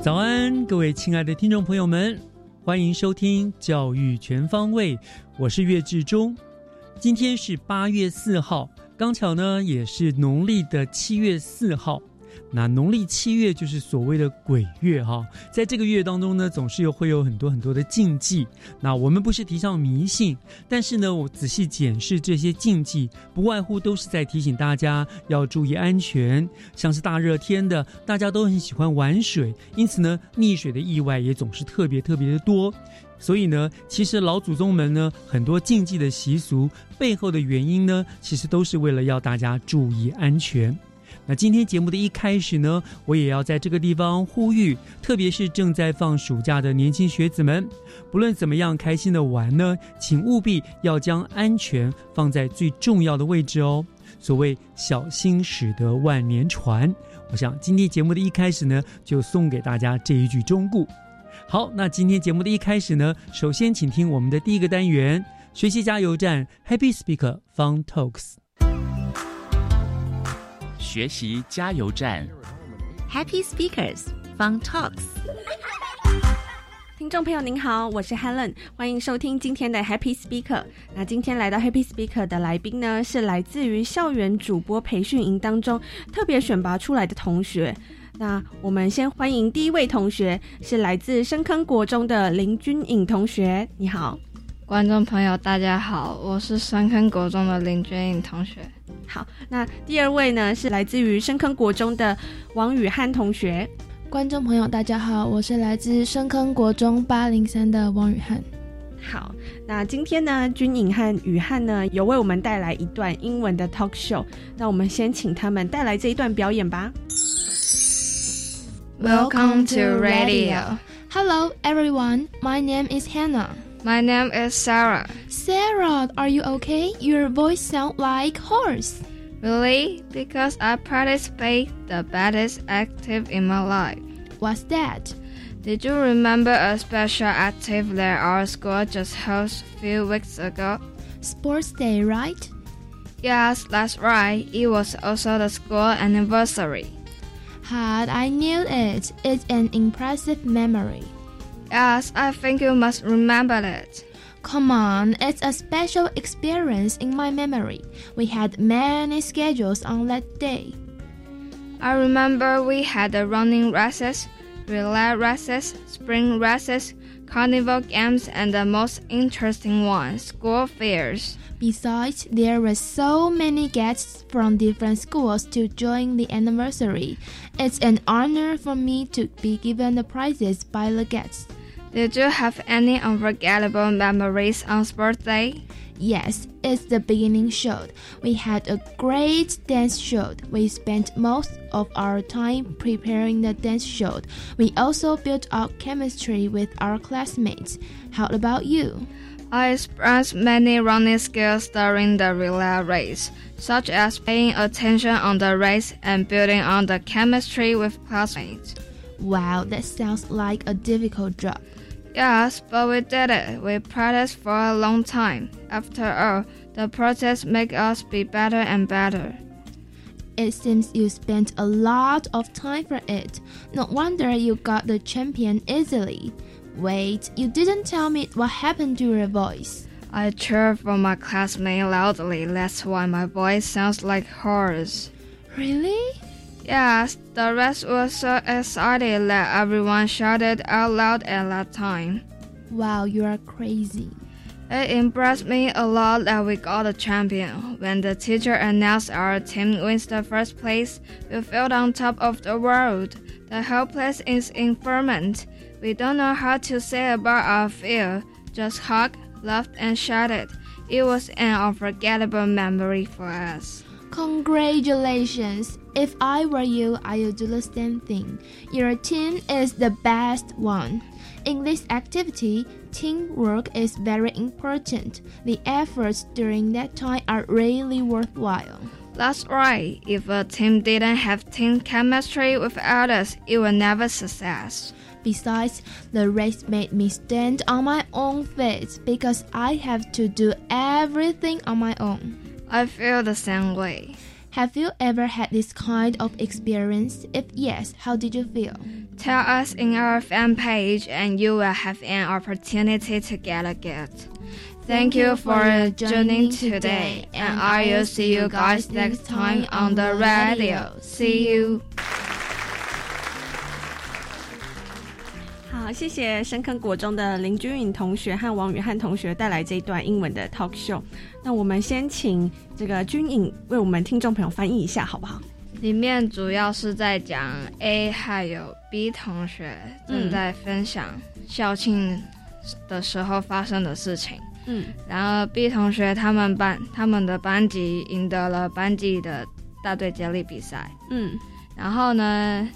早安，各位亲爱的听众朋友们，欢迎收听《教育全方位》，我是岳志忠。今天是八月四号，刚巧呢，也是农历的七月四号。那农历七月就是所谓的鬼月哈，在这个月当中呢，总是有会有很多很多的禁忌。那我们不是提倡迷信，但是呢，我仔细检视这些禁忌，不外乎都是在提醒大家要注意安全。像是大热天的，大家都很喜欢玩水，因此呢，溺水的意外也总是特别特别的多。所以呢，其实老祖宗们呢，很多禁忌的习俗背后的原因呢，其实都是为了要大家注意安全。那今天节目的一开始呢，我也要在这个地方呼吁，特别是正在放暑假的年轻学子们，不论怎么样开心的玩呢，请务必要将安全放在最重要的位置哦。所谓小心驶得万年船，我想今天节目的一开始呢，就送给大家这一句忠告。好，那今天节目的一开始呢，首先请听我们的第一个单元——学习加油站 Happy Speaker Fun Talks。学习加油站，Happy Speakers Fun Talks。听众朋友您好，我是 Helen，欢迎收听今天的 Happy Speaker。那今天来到 Happy Speaker 的来宾呢，是来自于校园主播培训营当中特别选拔出来的同学。那我们先欢迎第一位同学，是来自深坑国中的林君颖同学。你好，观众朋友大家好，我是深坑国中的林君颖同学。好，那第二位呢是来自于深坑国中的王雨涵同学。观众朋友，大家好，我是来自深坑国中八零三的王雨涵。好，那今天呢，君颖和雨汉呢有为我们带来一段英文的 talk show。那我们先请他们带来这一段表演吧。Welcome to radio. Hello, everyone. My name is Hannah. My name is Sarah. Sarah, are you okay? Your voice sounds like horse. Really? Because I participate the baddest active in my life. What's that? Did you remember a special active that our school just held a few weeks ago? Sports Day, right? Yes, that's right. It was also the school anniversary. Had I knew it. It's an impressive memory. Yes, I think you must remember it. Come on, it's a special experience in my memory. We had many schedules on that day. I remember we had the running races, relay races, spring races, carnival games, and the most interesting one, school fairs. Besides, there were so many guests from different schools to join the anniversary. It's an honor for me to be given the prizes by the guests. Did you have any unforgettable memories on sports day? Yes, it's the beginning show. We had a great dance show. We spent most of our time preparing the dance show. We also built up chemistry with our classmates. How about you? I expressed many running skills during the relay race, such as paying attention on the race and building on the chemistry with classmates. Wow, that sounds like a difficult job. Yes, but we did it. We practiced for a long time. After all, the process makes us be better and better. It seems you spent a lot of time for it. No wonder you got the champion easily. Wait, you didn't tell me what happened to your voice. I cheered for my classmate loudly. That's why my voice sounds like hers. Really? Yes, the rest was so excited that everyone shouted out loud at that time. Wow, you are crazy. It impressed me a lot that we got a champion. When the teacher announced our team wins the first place, we felt on top of the world. The whole place is in ferment. We don't know how to say about our feel. Just hugged, laughed, and shouted. It was an unforgettable memory for us. Congratulations! If I were you, I would do the same thing. Your team is the best one. In this activity, teamwork is very important. The efforts during that time are really worthwhile. That's right. If a team didn't have team chemistry with others, it would never success. Besides, the race made me stand on my own feet because I have to do everything on my own. I feel the same way. Have you ever had this kind of experience? If yes, how did you feel? Tell us in our fan page and you will have an opportunity to get a gift. Thank you for joining today, and I will see you guys next time on the radio. See you. 好，谢谢深坑国中的林君颖同学和王宇汉同学带来这一段英文的 talk show。那我们先请这个君颖为我们听众朋友翻译一下，好不好？里面主要是在讲 A 还有 B 同学正在分享校庆的时候发生的事情。嗯，然后 B 同学他们班他们的班级赢得了班级的大队接力比赛。嗯然后呢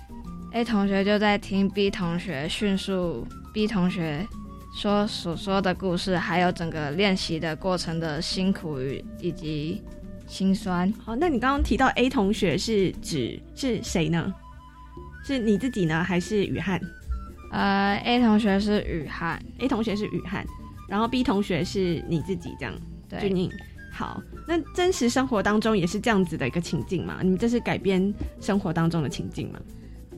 ，A 同学就在听 B 同学叙述 B 同学说所说的故事，还有整个练习的过程的辛苦与以及辛酸。好，那你刚刚提到 A 同学是指是谁呢？是你自己呢，还是雨汉呃，A 同学是雨汉，？A 同学是雨汉，然后 B 同学是你自己这样。对好，那真实生活当中也是这样子的一个情境嘛？你们这是改编生活当中的情境吗？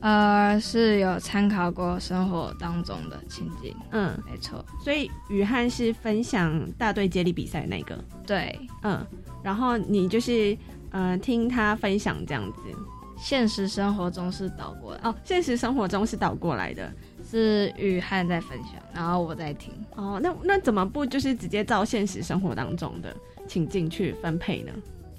呃，是有参考过生活当中的情景，嗯，没错，所以雨汉是分享大队接力比赛的那个，对，嗯，然后你就是呃听他分享这样子。现实生活中是倒过来，哦，现实生活中是倒过来的。是雨汉在分享，然后我在听。哦，那那怎么不就是直接照现实生活当中的情境去分配呢？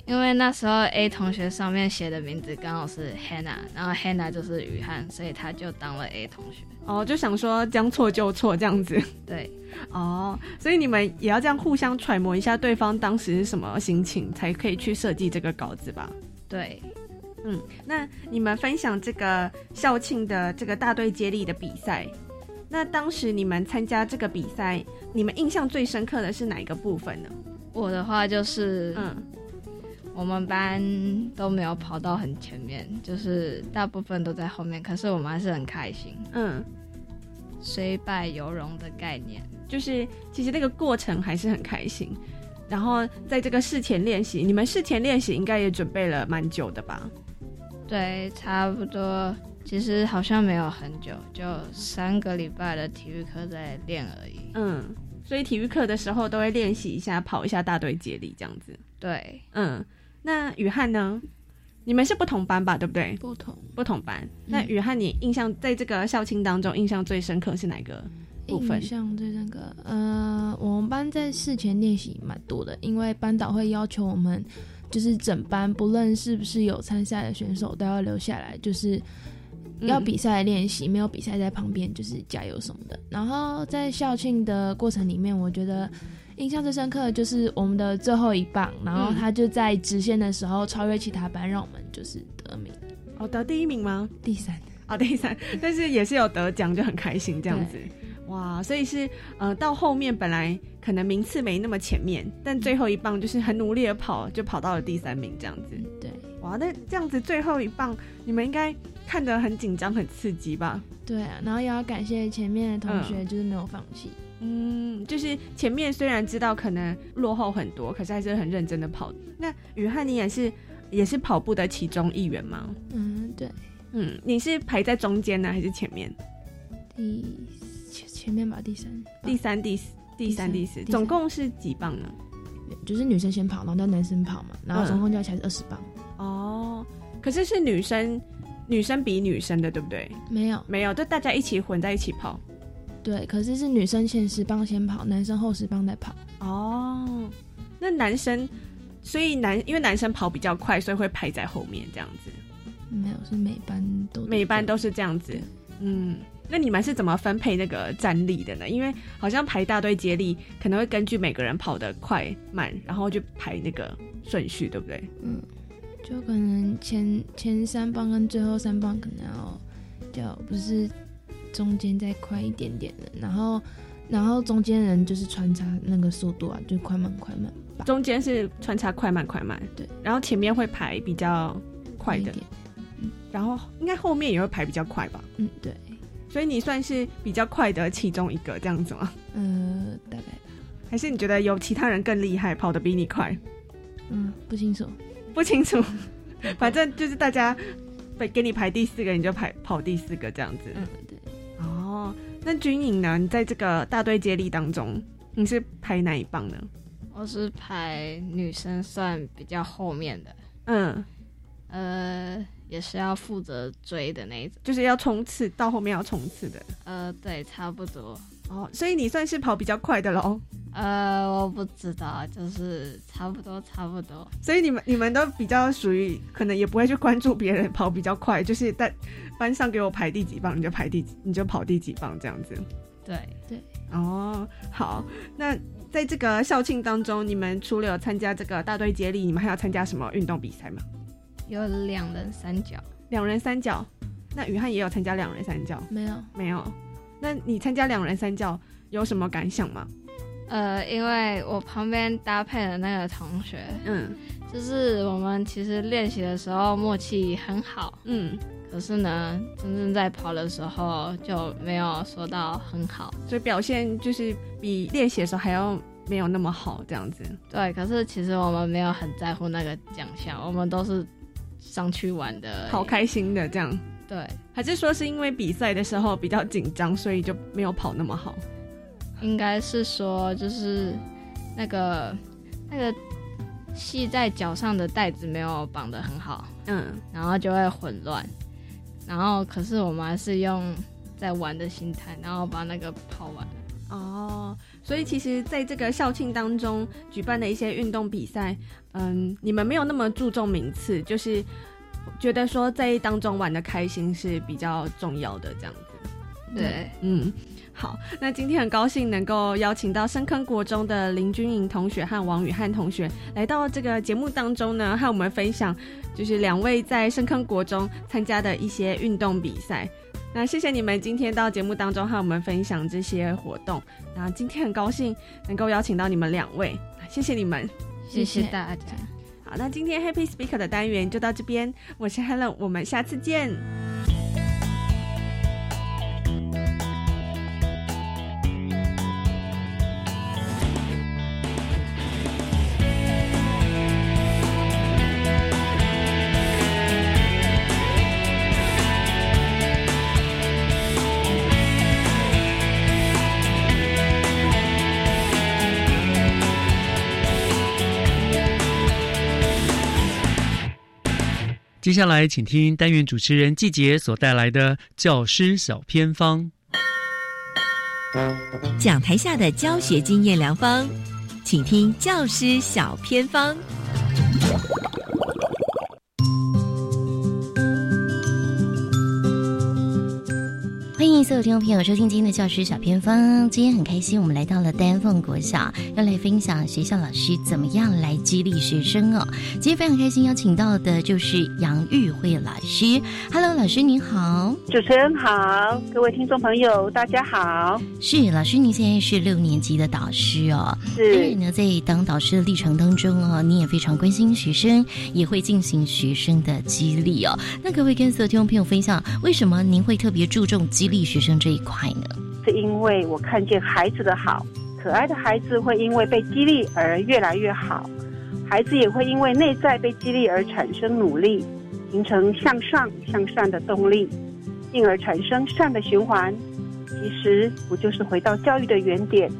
因为那时候 A 同学上面写的名字刚好是 Hannah，然后 Hannah 就是雨汉，所以他就当了 A 同学。哦，就想说将错就错这样子。对，哦，所以你们也要这样互相揣摩一下对方当时是什么心情，才可以去设计这个稿子吧？对，嗯，那你们分享这个校庆的这个大队接力的比赛，那当时你们参加这个比赛，你们印象最深刻的是哪一个部分呢？我的话就是，嗯，我们班都没有跑到很前面，就是大部分都在后面，可是我们还是很开心，嗯，虽败犹荣的概念。就是其实那个过程还是很开心。然后在这个事前练习，你们事前练习应该也准备了蛮久的吧？对，差不多，其实好像没有很久，就三个礼拜的体育课在练而已。嗯，所以体育课的时候都会练习一下，跑一下大队接力这样子。对，嗯，那雨汉呢？你们是不同班吧？对不对？不同不同班。那雨汉，你印象在这个校庆当中印象最深刻是哪个部分印？象最深刻，呃，我们班在事前练习蛮多的，因为班导会要求我们，就是整班不论是不是有参赛的选手都要留下来，就是要比赛练习，没有比赛在旁边就是加油什么的。然后在校庆的过程里面，我觉得印象最深刻的就是我们的最后一棒，然后他就在直线的时候超越其他班，让我们就是得名哦，得第一名吗？第三。哦，第三，但是也是有得奖，就很开心这样子。哇，所以是呃，到后面本来可能名次没那么前面，但最后一棒就是很努力的跑，就跑到了第三名这样子。对哇，那这样子最后一棒，你们应该看得很紧张、很刺激吧？对啊，然后也要感谢前面的同学，就是没有放弃。嗯，就是前面虽然知道可能落后很多，可是还是很认真的跑。那雨汉，你也是也是跑步的其中一员吗？嗯，对，嗯，你是排在中间呢，还是前面？第前前面吧，第三，第三、第四、第三、第四，总共是几磅呢？就是女生先跑，然后再男生跑嘛，然后总共加起来是二十磅。哦，可是是女生，女生比女生的，对不对？没有，没有，就大家一起混在一起跑。对，可是是女生前十棒先跑，男生后十棒再跑。哦，那男生，所以男因为男生跑比较快，所以会排在后面这样子。没有，是每班都每班都是这样子。嗯，那你们是怎么分配那个站立的呢？因为好像排大队接力可能会根据每个人跑得快慢，然后就排那个顺序，对不对？嗯，就可能前前三棒跟最后三棒可能要叫不是中间再快一点点的，然后然后中间人就是穿插那个速度啊，就快慢快慢吧，中间是穿插快慢快慢，对，然后前面会排比较快的，一点，然后应该后面也会排比较快吧？嗯，对，所以你算是比较快的其中一个这样子吗？呃，大概吧，还是你觉得有其他人更厉害，跑得比你快？嗯，不清楚，不清楚，反正就是大家被给你排第四个，你就排跑第四个这样子。嗯，对，哦，那军营呢？你在这个大队接力当中，你是排哪一棒呢？我是排女生算比较后面的，嗯，呃，也是要负责追的那一种。就是要冲刺，到后面要冲刺的。呃，对，差不多。哦，所以你算是跑比较快的喽。呃，我不知道，就是差不多，差不多。所以你们你们都比较属于，可能也不会去关注别人跑比较快，就是在班上给我排第几棒，你就排第几，你就跑第几棒这样子。对对，哦，好，那在这个校庆当中，你们除了有参加这个大队接力，你们还要参加什么运动比赛吗？有两人三角。两人三角，那雨翰也有参加两人三角，没有，没有？那你参加两人三角有什么感想吗？呃，因为我旁边搭配的那个同学，嗯就是我们其实练习的时候默契很好，嗯，可是呢，真正在跑的时候就没有说到很好。所以表现就是比练习的时候还要没有那么好，这样子。对，可是其实我们没有很在乎那个奖项，我们都是上去玩的。好，开心的这样，对，还是说是因为比赛的时候比较紧张，所以就没有跑那么好？应该是说就是那个那个系在脚上的带子没有绑得很好，嗯，然后就会混乱。然后可是我们还是用在玩的心态，然后把那个跑完。哦，所以其实在这个校庆当中举办的一些运动比赛，嗯，你们没有那么注重名次，就是觉得说在当中玩的开心是比较重要的这样子。对，嗯，好，那今天很高兴能够邀请到深坑国中的林君颖同学和王宇汉同学来到这个节目当中呢，和我们分享就是两位在深坑国中参加的一些运动比赛。那谢谢你们今天到节目当中和我们分享这些活动。那今天很高兴能够邀请到你们两位，谢谢你们。谢谢大家。好，那今天 Happy Speaker 的单元就到这边，我是 Helen，我们下次见。接下来，请听单元主持人季杰所带来的教师小偏方。讲台下的教学经验良方，请听教师小偏方。迎所有听众朋友收听今天的教师小偏方。今天很开心，我们来到了丹凤国小，要来分享学校老师怎么样来激励学生哦。今天非常开心，邀请到的就是杨玉慧老师。Hello，老师您好。主持人好，各位听众朋友，大家好。是老师，您现在是六年级的导师哦。当然是呢，在当导师的历程当中哦，你也非常关心学生，也会进行学生的激励哦。那可不可以跟所有听众朋友分享，为什么您会特别注重激励学生这一块呢？是因为我看见孩子的好，可爱的孩子会因为被激励而越来越好。孩子也会因为内在被激励而产生努力，形成向上向善的动力，进而产生善的循环。其实不就是回到教育的原点，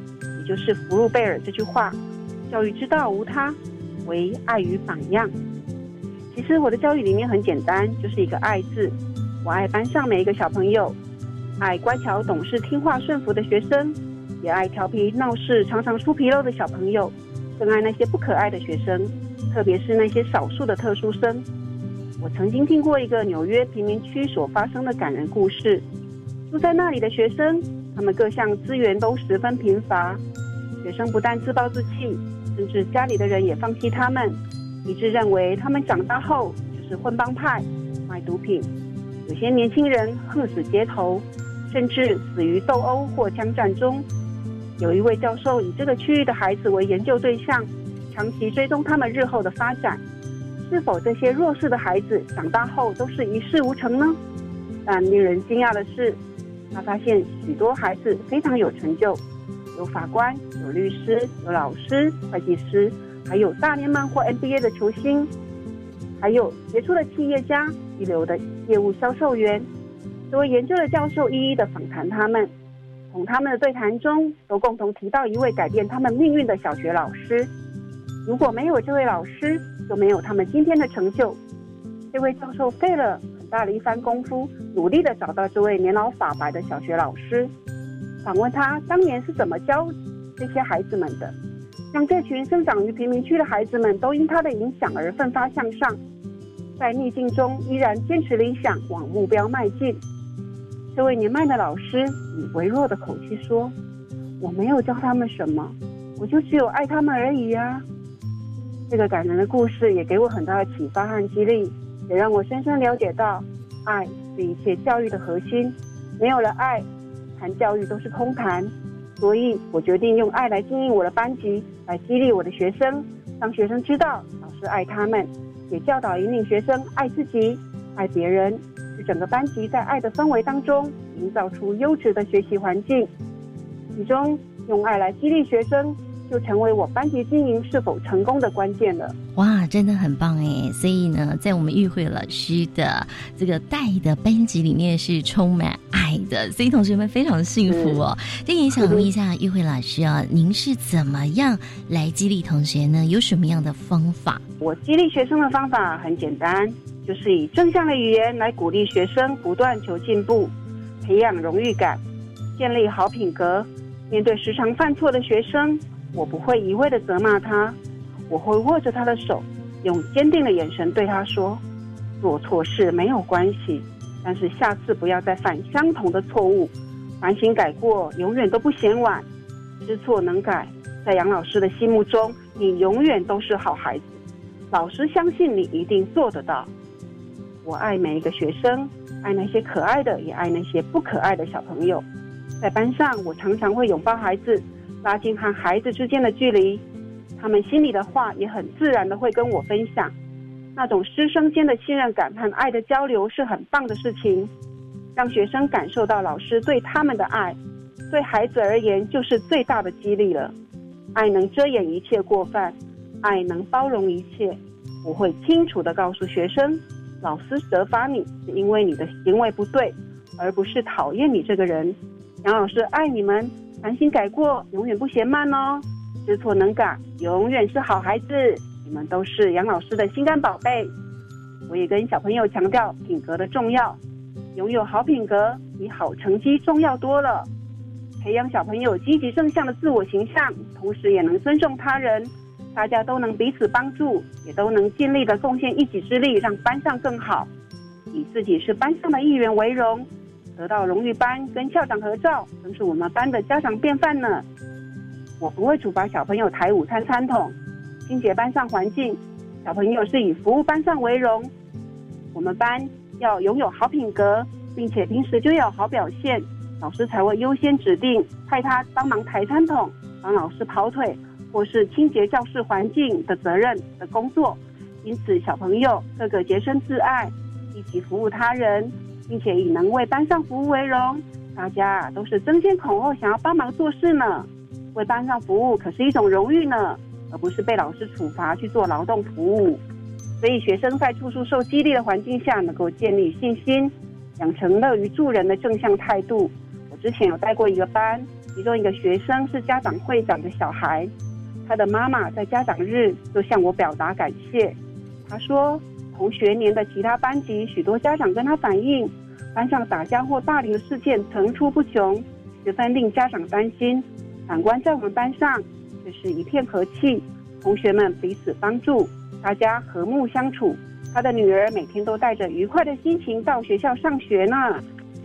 也就是福禄贝尔这句话：“教育之道无他，唯爱与榜样。”其实我的教育理念很简单，就是一个爱字。我爱班上每一个小朋友，爱乖巧懂事、听话顺服的学生，也爱调皮闹事、常常出纰漏的小朋友，更爱那些不可爱的学生，特别是那些少数的特殊生。我曾经听过一个纽约贫民区所发生的感人故事。住在那里的学生，他们各项资源都十分贫乏，学生不但自暴自弃，甚至家里的人也放弃他们。一致认为他们长大后就是混帮派、卖毒品，有些年轻人横死街头，甚至死于斗殴或枪战中。有一位教授以这个区域的孩子为研究对象，长期追踪他们日后的发展，是否这些弱势的孩子长大后都是一事无成呢？但令人惊讶的是，他发现许多孩子非常有成就，有法官、有律师、有老师、会计师。还有大联盟或 NBA 的球星，还有杰出的企业家、一流的业务销售员。这位研究的教授一一的访谈他们，从他们的对谈中，都共同提到一位改变他们命运的小学老师。如果没有这位老师，就没有他们今天的成就。这位教授费了很大的一番功夫，努力的找到这位年老发白的小学老师，访问他当年是怎么教这些孩子们的。让这群生长于贫民区的孩子们都因他的影响而奋发向上，在逆境中依然坚持理想，往目标迈进。这位年迈的老师以微弱的口气说：“我没有教他们什么，我就只有爱他们而已呀。”这个感人的故事也给我很大的启发和激励，也让我深深了解到，爱是一切教育的核心。没有了爱，谈教育都是空谈。所以我决定用爱来经营我的班级，来激励我的学生，让学生知道老师爱他们，也教导引领学生爱自己、爱别人，使整个班级在爱的氛围当中营造出优质的学习环境。其中，用爱来激励学生。就成为我班级经营是否成功的关键了。哇，真的很棒哎！所以呢，在我们玉慧老师的这个带的班级里面是充满爱的，所以同学们非常幸福哦。这也想问一下玉慧老师啊，您是怎么样来激励同学呢？有什么样的方法？我激励学生的方法很简单，就是以正向的语言来鼓励学生不断求进步，培养荣誉感，建立好品格。面对时常犯错的学生。我不会一味的责骂他，我会握着他的手，用坚定的眼神对他说：“做错事没有关系，但是下次不要再犯相同的错误，反省改过永远都不嫌晚，知错能改。在杨老师的心目中，你永远都是好孩子，老师相信你一定做得到。我爱每一个学生，爱那些可爱的，也爱那些不可爱的小朋友。在班上，我常常会拥抱孩子。”拉近和孩子之间的距离，他们心里的话也很自然的会跟我分享。那种师生间的信任感和爱的交流是很棒的事情，让学生感受到老师对他们的爱，对孩子而言就是最大的激励了。爱能遮掩一切过犯，爱能包容一切。我会清楚的告诉学生，老师责罚你是因为你的行为不对，而不是讨厌你这个人。杨老师爱你们。反省改过，永远不嫌慢哦。知错能改，永远是好孩子。你们都是杨老师的心肝宝贝。我也跟小朋友强调品格的重要，拥有好品格比好成绩重要多了。培养小朋友积极正向的自我形象，同时也能尊重他人，大家都能彼此帮助，也都能尽力的贡献一己之力，让班上更好。以自己是班上的一员为荣。得到荣誉班跟校长合照，真是我们班的家常便饭呢。我不会处罚小朋友抬午餐餐桶，清洁班上环境。小朋友是以服务班上为荣。我们班要拥有好品格，并且平时就要好表现，老师才会优先指定派他帮忙抬餐桶、帮老师跑腿，或是清洁教室环境的责任的工作。因此，小朋友各个洁身自爱，一起服务他人。并且以能为班上服务为荣，大家都是争先恐后想要帮忙做事呢。为班上服务可是一种荣誉呢。而不是被老师处罚去做劳动服务。所以，学生在处处受激励的环境下，能够建立信心，养成乐于助人的正向态度。我之前有带过一个班，其中一个学生是家长会长的小孩，他的妈妈在家长日就向我表达感谢。他说，同学年的其他班级，许多家长跟他反映，班上打架或霸凌的事件层出不穷，十分令家长担心。反观在我们班上，却是一片和气，同学们彼此帮助。大家和睦相处，他的女儿每天都带着愉快的心情到学校上学呢。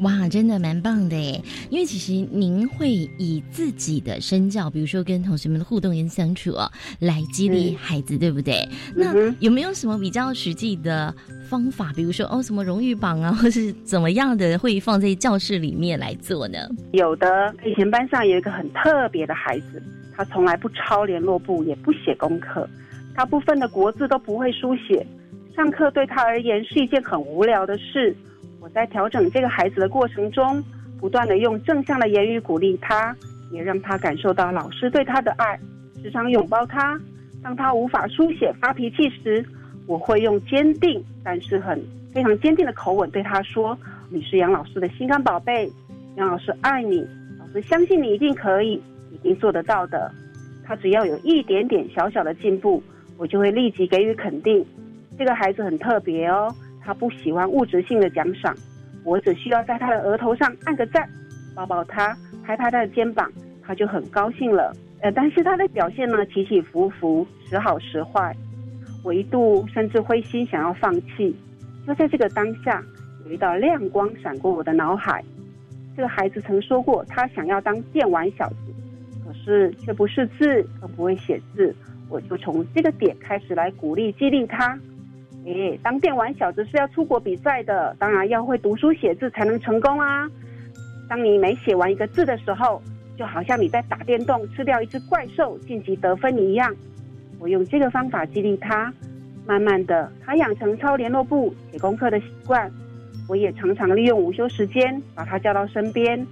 哇，真的蛮棒的诶！因为其实您会以自己的身教，比如说跟同学们的互动跟相处哦，来激励孩子，对不对？那有没有什么比较实际的方法？比如说哦，什么荣誉榜啊，或是怎么样的，会放在教室里面来做呢？有的，以前班上有一个很特别的孩子，他从来不抄联络簿，也不写功课。大部分的国字都不会书写，上课对他而言是一件很无聊的事。我在调整这个孩子的过程中，不断的用正向的言语鼓励他，也让他感受到老师对他的爱，时常拥抱他。当他无法书写发脾气时，我会用坚定但是很非常坚定的口吻对他说：“你是杨老师的心肝宝贝，杨老师爱你，老师相信你一定可以，一定做得到的。”他只要有一点点小小的进步。我就会立即给予肯定。这个孩子很特别哦，他不喜欢物质性的奖赏，我只需要在他的额头上按个赞，抱抱他，拍拍他的肩膀，他就很高兴了。呃，但是他的表现呢起起伏伏，时好时坏。我一度甚至灰心，想要放弃。就在这个当下，有一道亮光闪过我的脑海。这个孩子曾说过，他想要当电玩小子，可是却不识字，更不会写字。我就从这个点开始来鼓励激励他。诶，当电玩小子是要出国比赛的，当然要会读书写字才能成功啊。当你每写完一个字的时候，就好像你在打电动吃掉一只怪兽晋级得分一样。我用这个方法激励他，慢慢的他养成抄联络簿、写功课的习惯。我也常常利用午休时间把他叫到身边，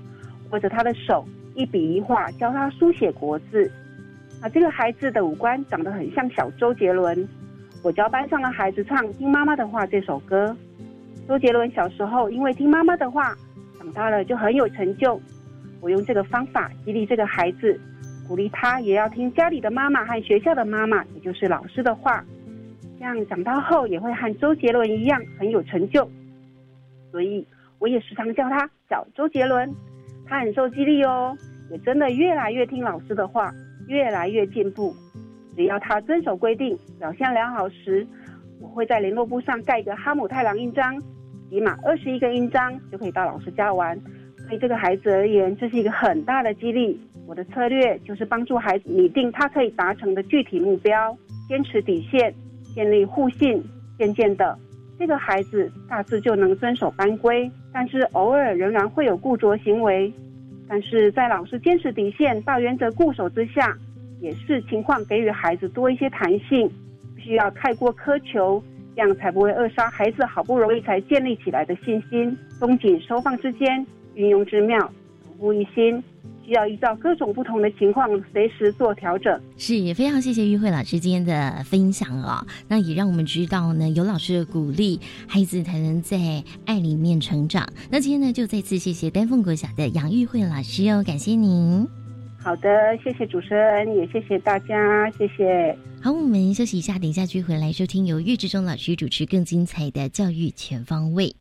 握着他的手一笔一画教他书写国字。啊，这个孩子的五官长得很像小周杰伦。我教班上的孩子唱《听妈妈的话》这首歌。周杰伦小时候因为听妈妈的话，长大了就很有成就。我用这个方法激励这个孩子，鼓励他也要听家里的妈妈和学校的妈妈，也就是老师的话，这样长大后也会和周杰伦一样很有成就。所以我也时常叫他小周杰伦，他很受激励哦，也真的越来越听老师的话。越来越进步，只要他遵守规定，表现良好时，我会在联络簿上盖一个哈姆太郎印章，起码二十一个印章就可以到老师家玩。对这个孩子而言，这是一个很大的激励。我的策略就是帮助孩子拟定他可以达成的具体目标，坚持底线，建立互信。渐渐的，这个孩子大致就能遵守班规，但是偶尔仍然会有固着行为。但是在老师坚持底线、大原则固守之下，也是情况给予孩子多一些弹性，不需要太过苛求，这样才不会扼杀孩子好不容易才建立起来的信心。松紧收放之间，运用之妙，同步一心。需要依照各种不同的情况，随时做调整。是，也非常谢谢玉慧老师今天的分享哦。那也让我们知道呢，有老师的鼓励，孩子才能在爱里面成长。那今天呢，就再次谢谢丹凤国小的杨玉慧老师哦，感谢您。好的，谢谢主持人，也谢谢大家，谢谢。好，我们休息一下，等一下继续回来收听由岳志忠老师主持更精彩的教育全方位。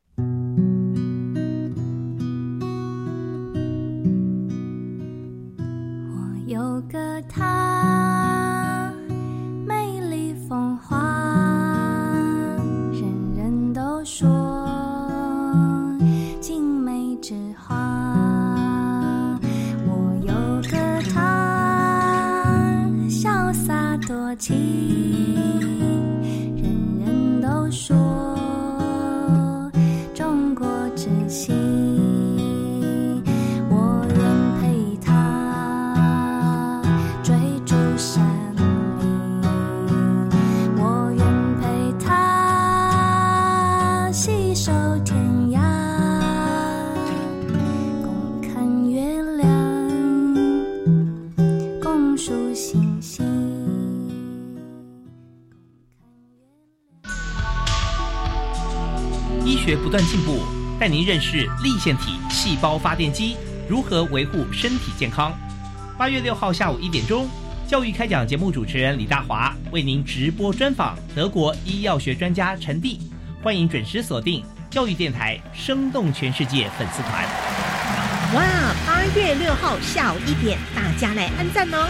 认识立腺体细胞发电机如何维护身体健康。八月六号下午一点钟，教育开讲节目主持人李大华为您直播专访德国医药学专家陈蒂，欢迎准时锁定教育电台《生动全世界》粉丝团。哇！八月六号下午一点，大家来按赞哦。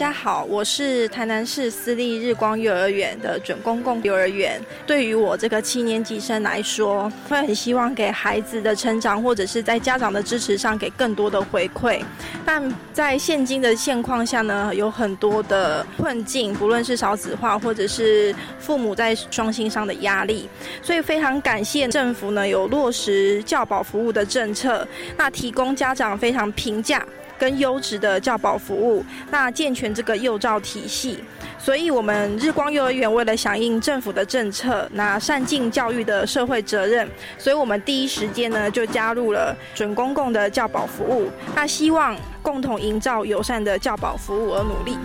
家好，我是台南市私立日光幼儿园的准公共幼儿园。对于我这个七年级生来说，会很希望给孩子的成长，或者是在家长的支持上给更多的回馈。但在现今的现况下呢，有很多的困境，不论是少子化，或者是父母在双薪上的压力，所以非常感谢政府呢有落实教保服务的政策，那提供家长非常平价。跟优质的教保服务，那健全这个幼教体系，所以我们日光幼儿园为了响应政府的政策，那善尽教育的社会责任，所以我们第一时间呢就加入了准公共的教保服务，那希望共同营造友善的教保服务而努力。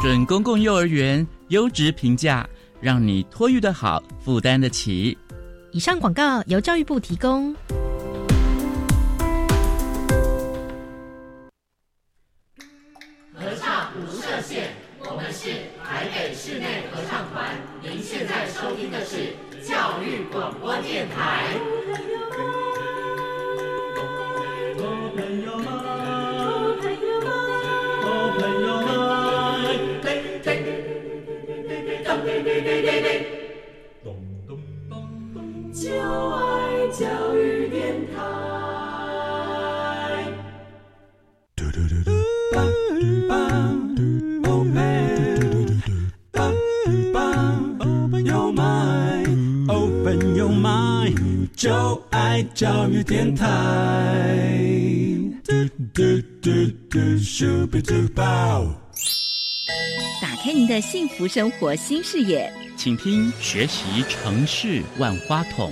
准公共幼儿园优质评价，让你托育的好，负担得起。以上广告由教育部提供。现在收听的是教育广播电台就爱教育电台。就爱教育电台。嘟嘟嘟嘟，咻比嘟爆打开您的幸福生活新视野，请听学习城市万花筒。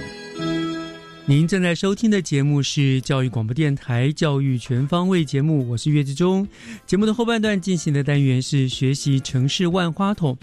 您正在收听的节目是教育广播电台《教育全方位》节目，我是岳志忠。节目的后半段进行的单元是学习城市万花筒。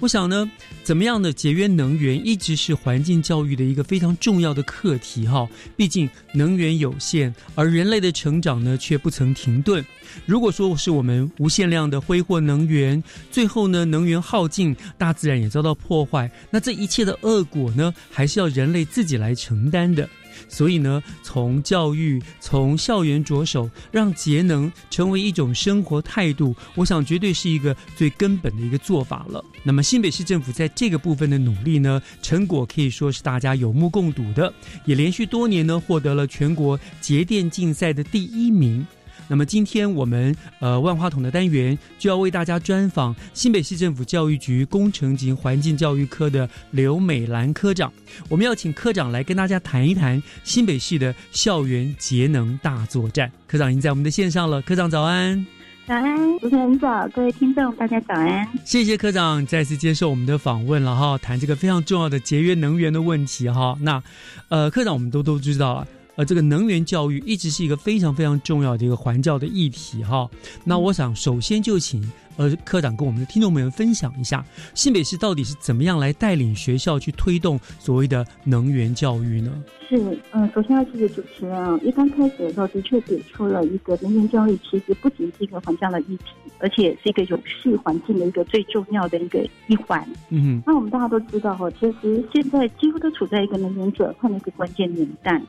我想呢，怎么样的节约能源一直是环境教育的一个非常重要的课题哈。毕竟能源有限，而人类的成长呢却不曾停顿。如果说是我们无限量的挥霍能源，最后呢能源耗尽，大自然也遭到破坏，那这一切的恶果呢，还是要人类自己来承担的。所以呢，从教育、从校园着手，让节能成为一种生活态度，我想绝对是一个最根本的一个做法了。那么新北市政府在这个部分的努力呢，成果可以说是大家有目共睹的，也连续多年呢获得了全国节电竞赛的第一名。那么今天我们呃万花筒的单元就要为大家专访新北市政府教育局工程及环境教育科的刘美兰科长。我们要请科长来跟大家谈一谈新北市的校园节能大作战。科长已经在我们的线上了，科长早安。早安，主持人早，各位听众大家早安。谢谢科长再次接受我们的访问了哈，谈这个非常重要的节约能源的问题哈。那呃科长我们都都知道啊。呃，这个能源教育一直是一个非常非常重要的一个环教的议题哈。那我想首先就请呃科长跟我们的听众朋友们分享一下，新北市到底是怎么样来带领学校去推动所谓的能源教育呢？是，嗯，首先要谢谢主持人啊。一刚开始的时候，的确给出了一个能源教育，其实不仅是一个环教的议题，而且是一个永续环境的一个最重要的一个一环。嗯，那我们大家都知道哈，其实现在几乎都处在一个能源转换的一个关键年代。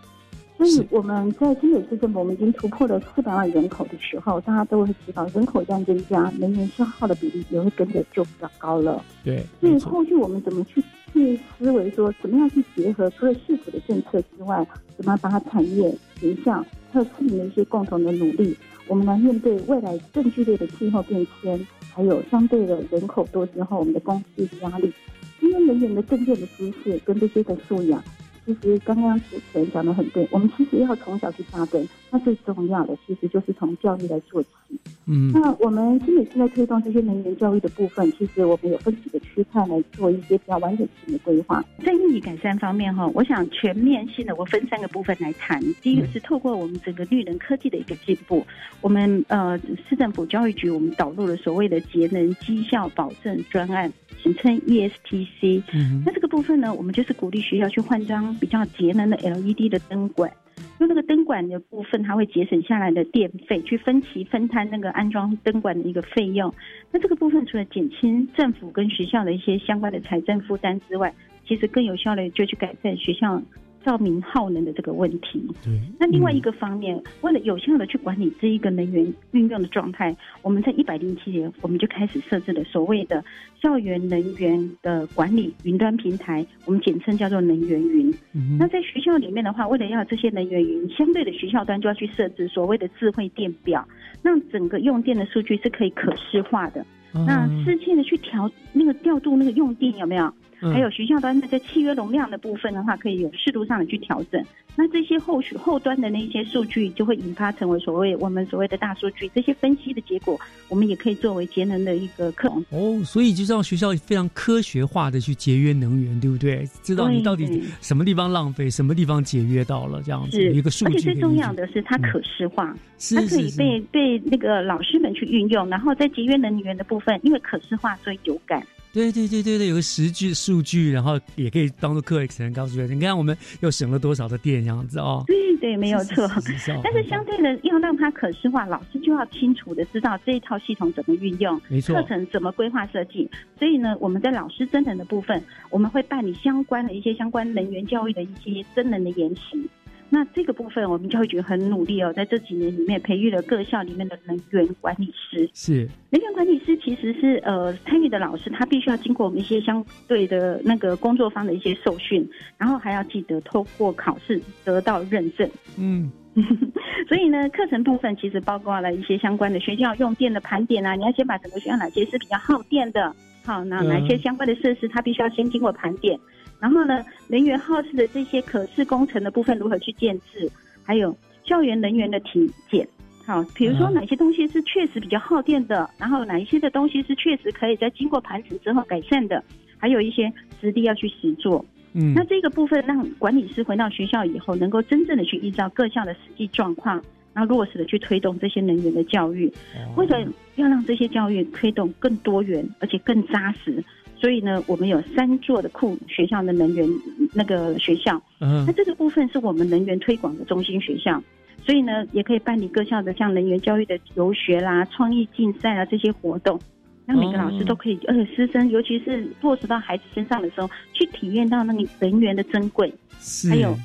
所以我们在新北市政府，我们已经突破了四百万人口的时候，大家都会知道，人口这样增加，能源消耗的比例也会跟着就比较高了。对。所以后续我们怎么去去思维说，怎么样去结合除了市府的政策之外，怎么样把它产业、形象还有市民的一些共同的努力，我们来面对未来更剧烈的气候变迁，还有相对的人口多之后我们的供需压力，因为人员的正确的知识跟这些的素养。其实刚刚主持人讲的很对，我们其实要从小去扎根，那最重要的其实就是从教育来做起。嗯，那我们新北市在推动这些能源教育的部分，其实我们有分几个区块来做一些比较完整性的规划。在硬体改善方面哈，我想全面性的我分三个部分来谈。第一个是透过我们整个绿能科技的一个进步，我们呃市政府教育局我们导入了所谓的节能绩效保证专案，简称 ESTC。嗯，那这个部分呢，我们就是鼓励学校去换装比较节能的 LED 的灯管。用那个灯管的部分，它会节省下来的电费，去分期分摊那个安装灯管的一个费用。那这个部分除了减轻政府跟学校的一些相关的财政负担之外，其实更有效的就去改善学校。照明耗能的这个问题，对。那另外一个方面，为了有效的去管理这一个能源运用的状态，我们在一百零七年，我们就开始设置了所谓的校园能源的管理云端平台，我们简称叫做能源云。那在学校里面的话，为了要这些能源云，相对的学校端就要去设置所谓的智慧电表，让整个用电的数据是可以可视化的。那适切的去调那个调度那个用电有没有？还有学校端的在契约容量的部分的话，可以有适度上的去调整。那这些后续后端的那些数据，就会引发成为所谓我们所谓的大数据。这些分析的结果，我们也可以作为节能的一个课。哦，所以就让学校非常科学化的去节约能源，对不对？知道你到底什么地方浪费，什么地方节约到了这样子一个数据。而且最重要的是，它可视化，它可以被被那个老师们去运用。然后在节约能源的部分，因为可视化，所以有感。对对对对对，有个实际数据，然后也可以当做课程告诉学生，你看我们又省了多少的电，这样子哦。对对，没有错。但是相对的，要让它可视化，老师就要清楚的知道这一套系统怎么运用，没错，课程怎么规划设计。所以呢，我们在老师真人的部分，我们会办理相关的一些相关能源教育的一些真人的研习。那这个部分，我们教育局很努力哦，在这几年里面培育了各校里面的能源管理师。是能源管理师其实是呃参与的老师，他必须要经过我们一些相对的那个工作方的一些受训，然后还要记得透过考试得到认证。嗯，所以呢，课程部分其实包括了一些相关的学校用电的盘点啊，你要先把整个学校哪些是比较耗电的，好，那哪些相关的设施，它必须要先经过盘点。然后呢，能源耗时的这些可视工程的部分如何去建制？还有校园能源的体检，好，比如说哪些东西是确实比较耗电的，然后哪一些的东西是确实可以在经过盘整之后改善的，还有一些实地要去实做。嗯，那这个部分让管理师回到学校以后，能够真正的去依照各校的实际状况，然后落实的去推动这些能源的教育。为了要让这些教育推动更多元而且更扎实。所以呢，我们有三座的库学校的能源那个学校，嗯。那这个部分是我们能源推广的中心学校，所以呢，也可以办理各校的像能源教育的游学啦、创意竞赛啊这些活动，让每个老师都可以，而且师生尤其是落实到孩子身上的时候，去体验到那个能源的珍贵，还有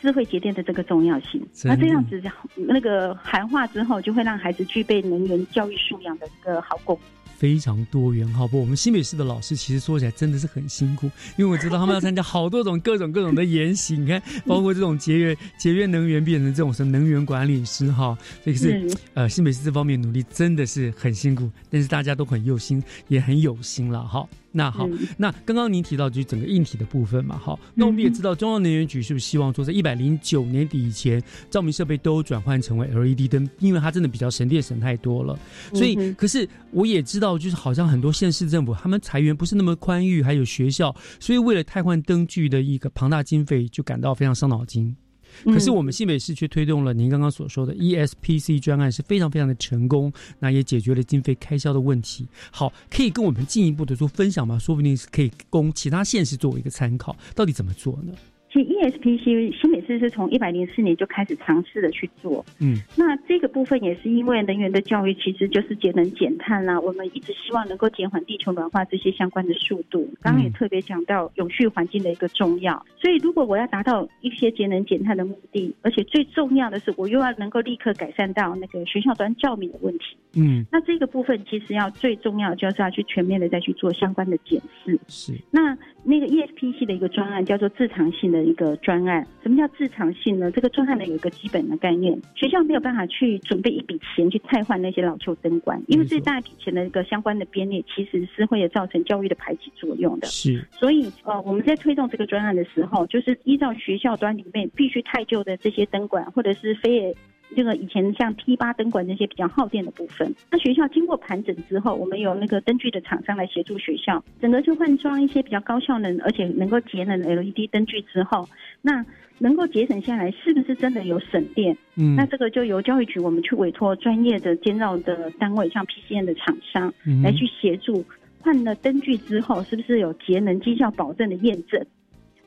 智慧节电的这个重要性。那这样子那个含化之后，就会让孩子具备能源教育素养的一个好功。非常多元，好不？我们新北市的老师其实说起来真的是很辛苦，因为我知道他们要参加好多种各种各种的研习，你看，包括这种节约节约能源变成这种什么能源管理师哈，这个是呃新北市这方面努力真的是很辛苦，但是大家都很用心，也很有心了哈。那好，那刚刚您提到就是整个硬体的部分嘛，好，那我们也知道中央能源局是不是希望说在一百零九年底以前，照明设备都转换成为 LED 灯，因为它真的比较省电省太多了，所以可是我也知道，就是好像很多县市政府他们裁员不是那么宽裕，还有学校，所以为了汰换灯具的一个庞大经费，就感到非常伤脑筋。可是我们新北市却推动了您刚刚所说的 ESPC 专案，是非常非常的成功，那也解决了经费开销的问题。好，可以跟我们进一步的做分享吗？说不定是可以供其他县市作为一个参考，到底怎么做呢？其实 ESPC 新美市是从一百零四年就开始尝试的去做，嗯，那这个部分也是因为能源的教育其实就是节能减碳啦，我们一直希望能够减缓地球暖化这些相关的速度。刚刚也特别讲到永续环境的一个重要，所以如果我要达到一些节能减碳的目的，而且最重要的是我又要能够立刻改善到那个学校端照明的问题，嗯，那这个部分其实要最重要就是要去全面的再去做相关的检视。是，那那个 ESPC 的一个专案叫做自偿性的。一个专案，什么叫自偿性呢？这个专案呢有一个基本的概念，学校没有办法去准备一笔钱去汰换那些老旧灯管，因为最大一笔钱的一个相关的编列，其实是会有造成教育的排挤作用的。是，所以呃，我们在推动这个专案的时候，就是依照学校端里面必须太旧的这些灯管，或者是非这个以前像 P 八灯管这些比较耗电的部分。那学校经过盘整之后，我们有那个灯具的厂商来协助学校，整个去换装一些比较高效能而且能够节能的 LED 灯具之后，那能够节省下来，是不是真的有省电？嗯，那这个就由教育局我们去委托专业的监造的单位，像 PCN 的厂商来去协助。换了灯具之后，是不是有节能绩效保证的验证？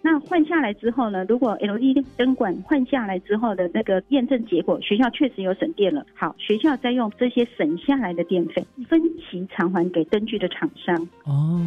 那换下来之后呢？如果 LED 灯管换下来之后的那个验证结果，学校确实有省电了。好，学校再用这些省下来的电费分期偿还给灯具的厂商。哦，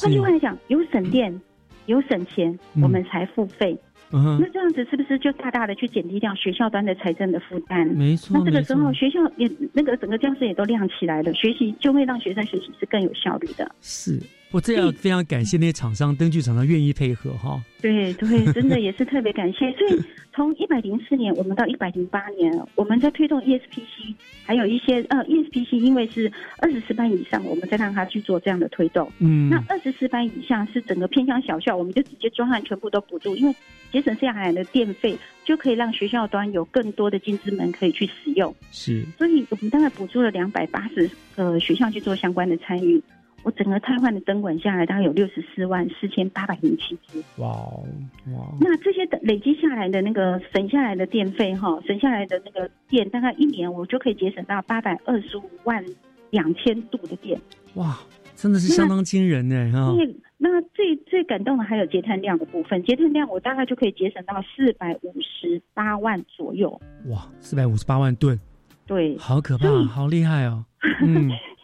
换句话来讲，有省电，有省钱，我们才付费。那这样子是不是就大大的去减低掉学校端的财政的负担？没错，那这个时候学校也那个整个教室也都亮起来了，学习就会让学生学习是更有效率的。是。我这样非常感谢那些厂商、灯具厂商愿意配合哈。对对，真的也是特别感谢。所以从一百零四年我们到一百零八年，我们在推动 ESPC，还有一些呃 ESPC，因为是二十四班以上，我们再让他去做这样的推动。嗯，那二十四班以下是整个偏乡小校，我们就直接专案全部都补助，因为节省下来的电费就可以让学校端有更多的金资门可以去使用。是，所以我们大概补助了两百八十个学校去做相关的参与。我整个瘫痪的灯管下来，大概有六十四万四千八百零七支。哇哇！那这些累积下来的那个省下来的电费，哈，省下来的那个电，大概一年我就可以节省到八百二十五万两千度的电。哇，真的是相当惊人呢！哈。那最最感动的还有节碳量的部分，节碳量我大概就可以节省到四百五十八万左右。哇，四百五十八万吨，对，好可怕，好厉害哦。嗯。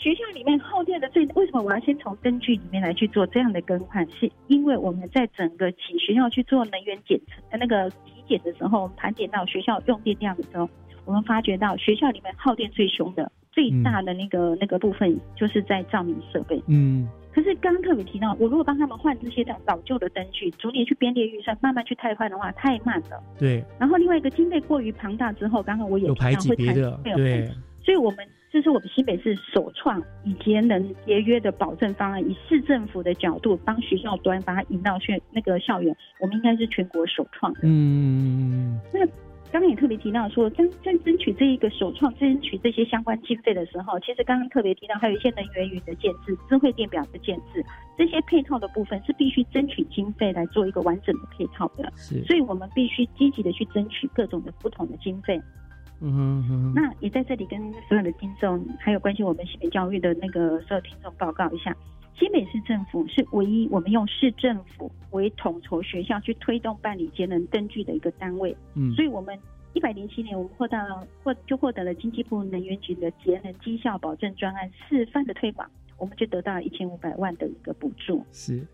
学校里面耗电的最为什么我要先从灯具里面来去做这样的更换？是因为我们在整个请学校去做能源检测那个体检的时候，我们盘点到学校用电量的时候，我们发觉到学校里面耗电最凶的、最大的那个那个部分，就是在照明设备。嗯。可是刚刚特别提到，我如果帮他们换这些老旧的灯具，逐年去编列预算，慢慢去汰换的话，太慢了。对。然后另外一个经费过于庞大之后，刚刚我也有排挤别的，对。所以我们。这是我们新北市首创以节能节约的保证方案，以市政府的角度帮学校端把它引到学那个校园，我们应该是全国首创的。嗯，那刚刚也特别提到说，在在争取这一个首创，争取这些相关经费的时候，其实刚刚特别提到还有一些能源云的建制、智慧电表的建制，这些配套的部分是必须争取经费来做一个完整的配套的。是，所以我们必须积极的去争取各种的不同的经费。嗯哼，那也在这里跟所有的听众，还有关心我们西北教育的那个所有听众报告一下，新北市政府是唯一我们用市政府为统筹学校去推动办理节能灯具的一个单位。嗯，所以我们一百零七年我们获到获就获得了经济部能源局的节能绩效保证专案示范的推广，我们就得到了一千五百万的一个补助。是。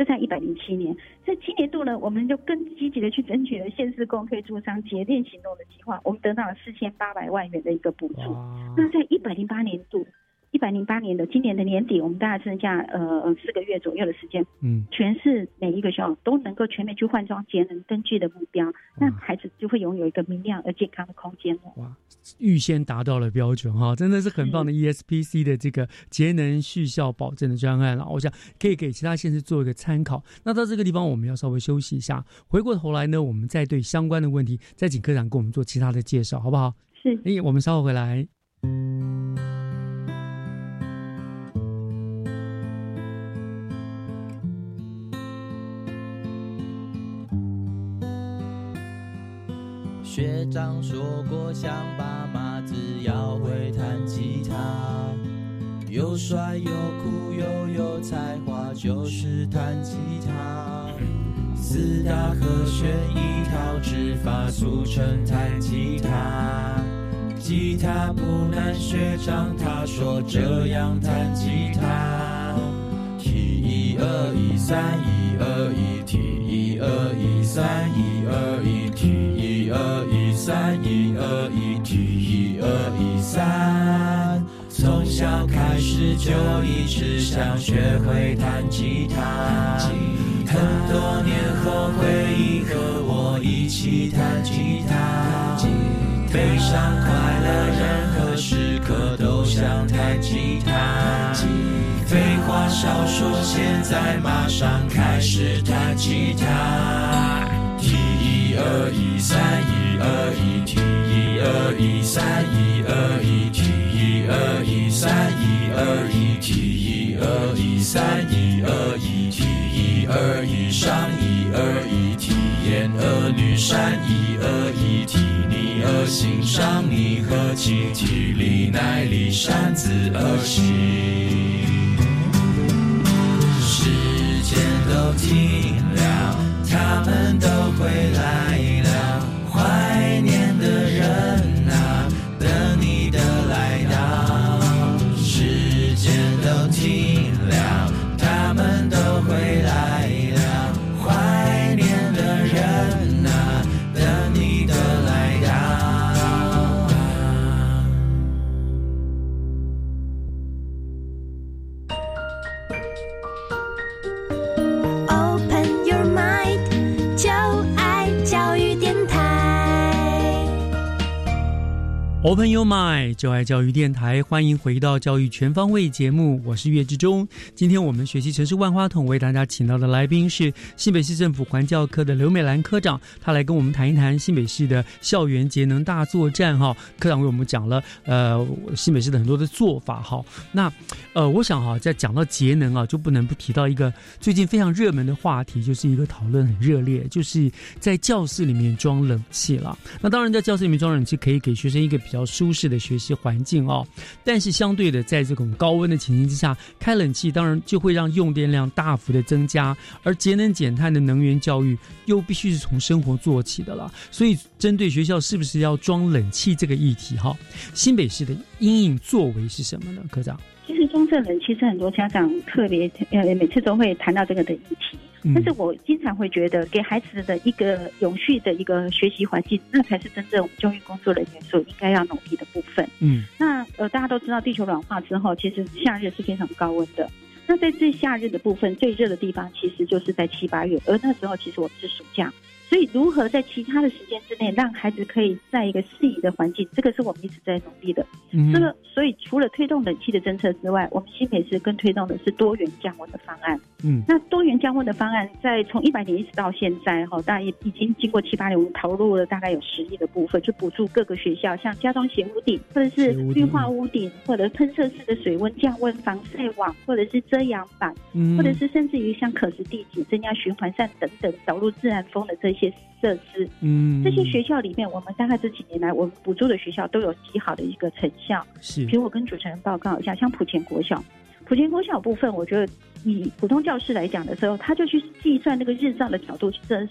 这在一百零七年，这七年度呢，我们就更积极的去争取了县市公推助商节电行动的计划，我们得到了四千八百万元的一个补助。那在一百零八年度。一百零八年的今年的年底，我们大概剩下呃四个月左右的时间，嗯，全市每一个学校都能够全面去换装节能灯具的目标，那孩子就会拥有一个明亮而健康的空间了。哇，预先达到了标准哈，真的是很棒的 ESPC 的这个节能续效保证的专案了。我想可以给其他县市做一个参考。那到这个地方，我们要稍微休息一下，回过头来呢，我们再对相关的问题再请科长给我们做其他的介绍，好不好？是，哎，我们稍后回来。学长说过，想爸妈只要会弹吉他，又帅又酷又有才华，就是弹吉他。四大和弦一套指法，俗称弹吉他。吉他不难，学长他说这样弹吉他。T 一二一三一二一 T 一二一三一二一 T。二一三，一二一 T，一二一三。从小开始就一直想学会弹吉他，很多年后回忆和我一起弹吉他。悲伤快乐任何时刻都想弹吉他。废话少说，现在马上开始弹吉他。一二一三，一二一 T，一一三一二一提一二一三一二一提一二一三一二一提一二一上一二一 T 言儿女善一二一 T 你儿心上你和亲体里乃里善子儿行，时间都停，他们都会来。Open Your Mind，就爱教育电台，欢迎回到教育全方位节目，我是岳志忠。今天我们学习城市万花筒为大家请到的来宾是新北市政府环教科的刘美兰科长，她来跟我们谈一谈新北市的校园节能大作战哈。科长为我们讲了呃新北市的很多的做法哈。那呃，我想哈，在讲到节能啊，就不能不提到一个最近非常热门的话题，就是一个讨论很热烈，就是在教室里面装冷气了。那当然，在教室里面装冷气可以给学生一个比较舒适的学习环境哦，但是相对的，在这种高温的情形之下，开冷气当然就会让用电量大幅的增加，而节能减碳的能源教育又必须是从生活做起的了。所以，针对学校是不是要装冷气这个议题，哈，新北市的阴影作为是什么呢？科长？其实装这冷气是很多家长特别呃每次都会谈到这个的议题，但是我经常会觉得给孩子的一个永续的一个学习环境，那才是真正我们教育工作人员所应该要努力的部分。嗯那呃，大家都知道地球软化之后，其实夏日是非常高温的。那在这夏日的部分，最热的地方其实就是在七八月，而那时候其实我们是暑假，所以如何在其他的时间之内，让孩子可以在一个适宜的环境，这个是我们一直在努力的。嗯这个所以除了推动冷气的政策之外，我们新北市更推动的是多元降温的方案。嗯那多元降温的方案，在从一百年一直到现在哈，大概已经经过七八年，我们投入了大概有十亿的部分，就补助各个学校，像加装斜屋顶，或者是绿化屋顶，或者喷射式的水温降温防晒网，或者是遮阳板，嗯或者是甚至于像可持地景、增加循环扇等等导入自然风的这些设施。嗯这些学校里面，我们大概这几年来，我们补助的学校都有极好的一个成效。是比如我跟主持人报告一下，像莆田国小，莆田国小部分，我觉得以普通教室来讲的时候，他就去计算那个日照的角度去设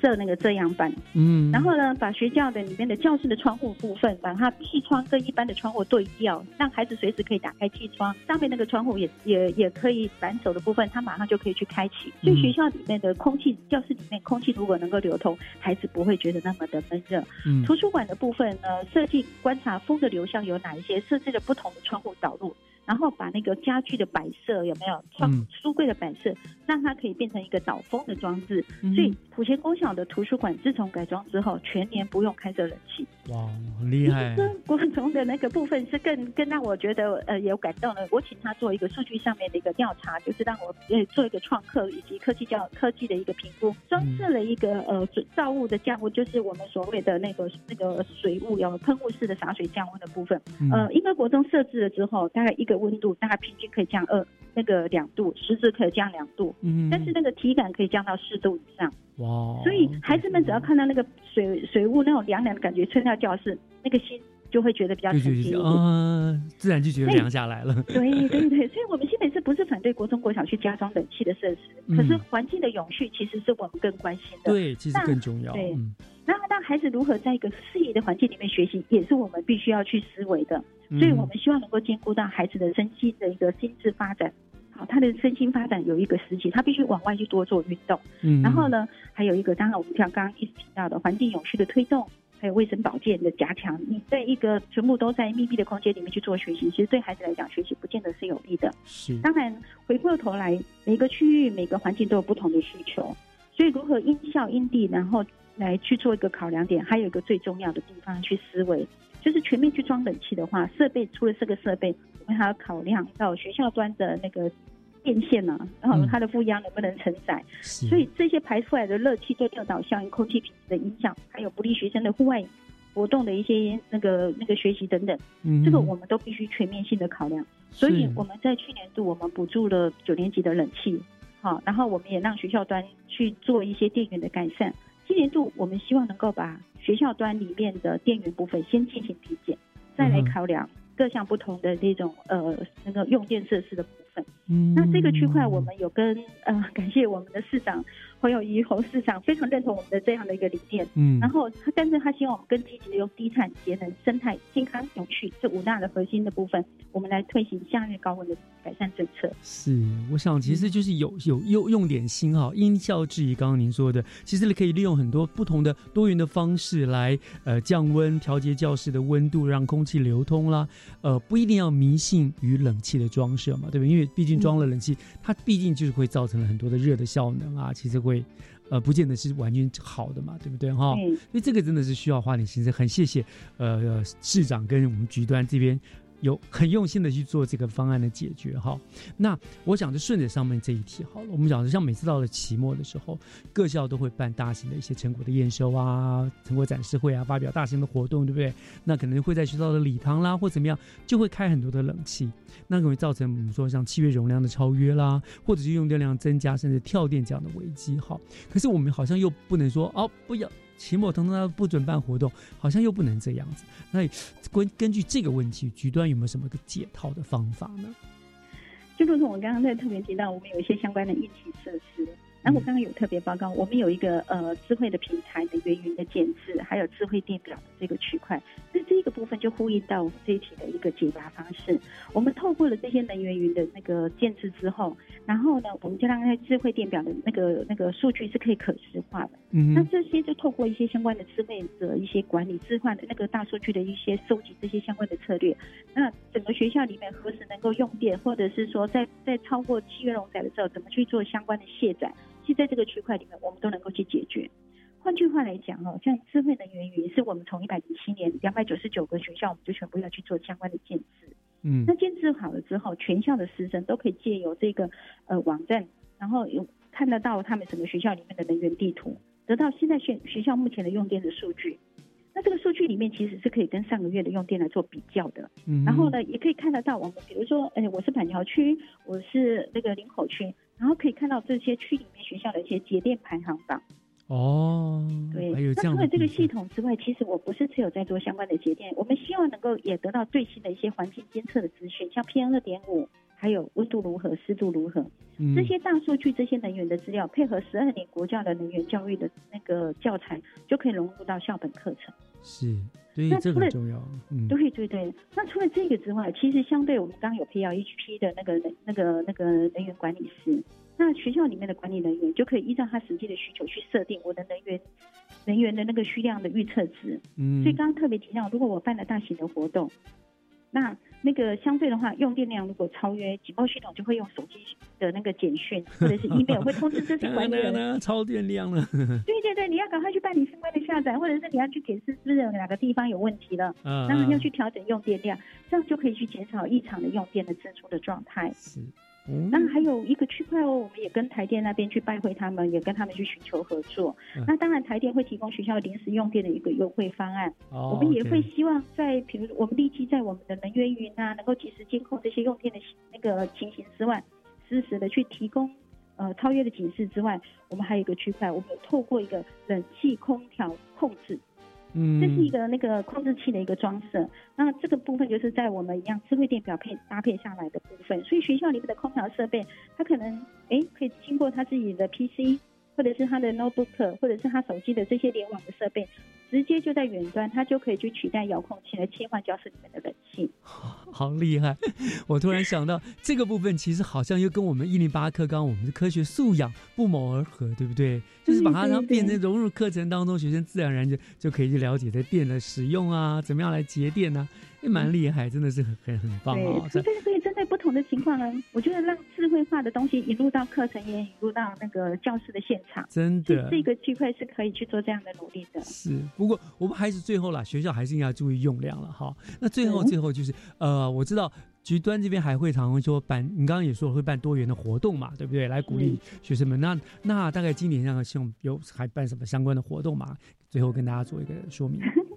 设那个遮阳板，嗯。然后呢，把学校的里面的教室的窗户部分，把它气窗跟一般的窗户对调，让孩子随时可以打开气窗，上面那个窗户也也也可以反手的部分，他马上就可以去开启。所以学校里面的空气，教室里面空气如果能够流通，孩子不会觉得那么的闷热。嗯。图书馆的部分呢，设计观察风的流向有哪一些，设置了不同的窗户导入，然后把那个家具的摆设有没有窗、嗯书柜的摆设，让它可以变成一个导风的装置。嗯所以普贤公小的图书馆自从改装之后，全年不用开着冷气。哇，很厉害，跟 国中的那个部分是更更让我觉得呃有感动的。我请他做一个数据上面的一个调查，就是让我呃做一个创客以及科技教科技的一个评估，装置了一个呃水造物的降温，就是我们所谓的那个那个水雾有喷雾式的洒水降温的部分。嗯呃，因为国中设置了之后，大概一个温度大概平均可以降二那个两度，实质可以降两度，嗯但是那个体感可以降到四度以上。哇，所以孩子们只要看到那个水水雾那种凉凉的感觉吹到教室，那个心就会觉得比较就觉得沉静一点。啊，自然就觉得凉下来了。对对对，所以我们不是反对国中、国小去加装冷气的设施，嗯可是环境的永续其实是我们更关心的。对，其实那更重要。对嗯然后让孩子如何在一个适宜的环境里面学习，也是我们必须要去思维的。嗯所以我们希望能够兼顾到孩子的身心的一个心智发展。好，他的身心发展有一个时期，他必须往外去多做运动。嗯然后呢，还有一个，当然我们像刚刚一直提到的环境永续的推动，还有卫生保健的加强。你在一个全部都在密闭的空间里面去做学习，其实对孩子来讲，学习不见得是有利的。是当然，回过头来，每个区域、每个环境都有不同的需求，所以如何因校因地，然后来去做一个考量点，还有一个最重要的地方去思维，就是全面去装冷气的话，设备除了这个设备，我们还要考量到学校端的那个电线呢、然后它的负压能不能承载，所以这些排出来的热气对热岛效应、空气品质的影响，还有不利学生的户外活动的一些那个那个学习等等，嗯。这个我们都必须全面性的考量。所以我们在去年度我们补助了九年级的冷气，好，然后我们也让学校端去做一些电源的改善。今年度我们希望能够把学校端里面的电源部分先进行体检，再来考量各项不同的这种呃那个用电设施的部分。嗯那这个区块我们有跟呃感谢我们的市长侯友于侯市长非常认同我们的这样的一个理念。嗯然后他但是他希望我们更积极的用低碳、节能、生态、健康、永续这五大的核心的部分，我们来推行夏日高温的改善政策。是，我想其实就是有有用用点心哈，因效制宜。刚刚您说的，其实可以利用很多不同的多元的方式来呃降温、调节教室的温度，让空气流通啦。呃，不一定要迷信于冷气的装设嘛，对不对？因为毕竟装了冷气，它毕竟就是会造成了很多的热的效能啊，其实会。呃，不见得是完全好的嘛，对不对哈？嗯所以这个真的是需要花点心思。很谢谢呃呃市长跟我们局端这边有 很用心的去做这个方案的解决哈。那我想就顺着上面这一题好了，我们讲的像每次到了期末的时候，各校都会办大型的一些成果的验收啊、成果展示会啊，发表大型的活动，对不对？那可能会在学校的礼堂啦或怎么样，就会开很多的冷气，那可能会造成我们说像契约容量的超越啦，或者是用电量增加，甚至跳电这样的危机哈。可是我们好像又不能说哦，不要。期末通通不准办活动，好像又不能这样子。那根根据这个问题，局端有没有什么个解套的方法呢？就如同我刚刚在特别提到，我们有一些相关的硬体设施。然后我刚刚有特别报告，我们有一个呃智慧的平台的源云的建制，还有智慧电表的这个区块。那这个部分就呼应到我们这一题的一个解答方式。我们透过了这些能源云的那个建制之后，然后呢，我们就让那智慧电表的那个那个数据是可以可视化的。嗯那这些就透过一些相关的智慧的一些管理、置换的那个大数据的一些收集这些相关的策略。那整个学校里面何时能够用电，或者是说在在超过契约容载的时候，怎么去做相关的卸载？其实在这个区块里面，我们都能够去解决。换句话来讲哦，像智慧能源云是我们从一百零七年两百九十九个学校，我们就全部要去做相关的建制。嗯那建制好了之后，全校的师生都可以借由这个呃网站，然后有看得到他们整个学校里面的能源地图，得到现在学学校目前的用电的数据。那这个数据里面其实是可以跟上个月的用电来做比较的。嗯然后呢，也可以看得到我们比如说，哎，我是板桥区，我是那个林口区，然后可以看到这些区里面学校的一些节电排行榜。哦，对，还有这样的那除了这个系统之外，其实我不是只有在做相关的节点，我们希望能够也得到最新的一些环境监测的资讯，像 PM 二点五，还有温度如何、湿度如何，嗯这些大数据、这些能源的资料，配合十二年国教的能源教育的那个教材，就可以融入到校本课程。是，对那，除了这个很重要。嗯，对对对，那除了这个之外，其实相对我们刚刚有 P L H P 的那个那个那个能源管理师，那学校里面的管理人员就可以依照他实际的需求去设定我的能源能源的那个需量的预测值。嗯所以刚刚特别提到，如果我办了大型的活动，那那个相对的话，用电量如果超约，警报系统就会用手机的那个简讯或者是 email 会通知这些管理人。那超电量了。对对对，你要赶快去办理相关的下载，或者是你要去检视是不是有哪个地方有问题了，嗯然后嗯要去调整用电量，这样就可以去减少异常的用电的支出的状态。是，那还有一个区块哦，我们也跟台电那边去拜会他们，也跟他们去寻求合作。嗯那当然，台电会提供学校临时用电的一个优惠方案。哦我们也会希望在，比如我们立即在我们的能源云啊，能够及时监控这些用电的那个情形之外，实时的去提供呃超越的警示之外，我们还有一个区块，我们有透过一个冷气空调控制。嗯，这是一个那个控制器的一个装设，那这个部分就是在我们一样智慧电表配搭配下来的部分，所以学校里面的空调设备，它可能诶可以经过它自己的 PC 或者是他的 notebook 或者是他手机的这些联网的设备，直接就在远端，他就可以去取代遥控器来切换教室里面的冷气。好厉害！我突然想到这个部分，其实好像又跟我们一零八课纲我们的科学素养不谋而合，对不对？就是把它变成融入课程当中，学生自然而然就就可以去了解这电的使用啊，怎么样来节电啊，也蛮厉害，真的是很很很棒对，哦。所以所以针对不同的情况呢，我觉得让智慧化的东西引入到课程，也引入到那个教室的现场，真的这个机会是可以去做这样的努力的。是，不过我们还是最后啦，学校还是应该注意用量了哈。那最后嗯最后就是呃，我知道局端这边还会常会说办，你刚刚也说会办多元的活动嘛，对不对？来鼓励学生们。那那大概今年上希望有还办什么相关的活动嘛？最后跟大家做一个说明。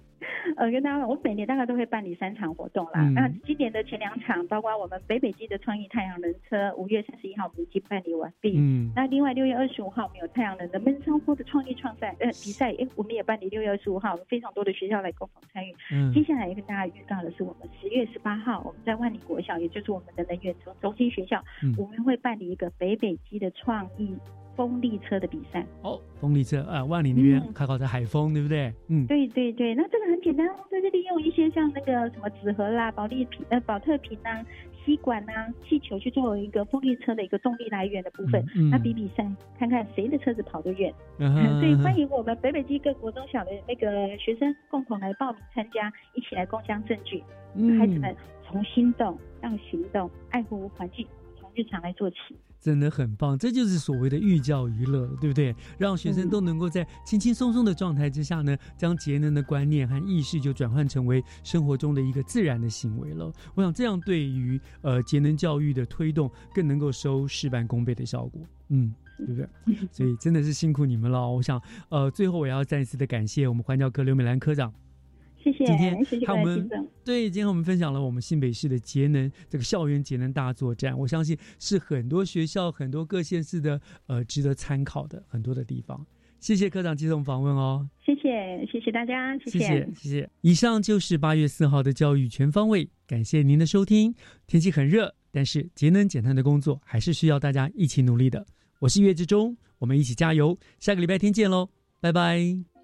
呃，跟大家，我每年大概都会办理三场活动啦。那今年的前两场，包括我们北北基的创意太阳能车，五月三十一号我们已经办理完毕。嗯。那另外六月二十五号我们有太阳能的闷烧锅的创意创赛呃比赛，哎，我们也办理六月二十五号，非常多的学校来共同参与。嗯。接下来要跟大家预告的是，我们十月十八号我们在万里国小，也就是我们的能源中中心学校，我们会办理一个北北基的创意。风力车的比赛哦，风力车啊，万里那边开考在海风，对不对？嗯，对对对，那这个很简单，就是利用一些像那个什么纸盒啦、保利瓶、呃保特瓶啊、吸管啊、气球去作为一个风力车的一个动力来源的部分，那比比赛，看看谁的车子跑得远。所以欢迎我们北北基各国中小的那个学生共同来报名参加，一起来共享证据。孩子们从心动到行动，爱护环境，从日常来做起。真的很棒，这就是所谓的寓教于乐，对不对？让学生都能够在轻轻松松的状态之下呢，将节能的观念和意识就转换成为生活中的一个自然的行为了。我想这样对于呃节能教育的推动更能够收事半功倍的效果，嗯，对不对？所以真的是辛苦你们了。我想呃，最后我要再一次的感谢我们环教科刘美兰科长。谢谢，今天看我们对，今天我们分享了我们新北市的节能这个校园节能大作战，我相信是很多学校、很多各县市的呃值得参考的很多的地方。谢谢科长接受访问哦，谢谢，谢谢大家，谢谢，谢谢。以上就是八月四号的教育全方位，感谢您的收听。天气很热，但是节能减碳的工作还是需要大家一起努力的。我是岳志忠，我们一起加油，下个礼拜天见喽，拜拜。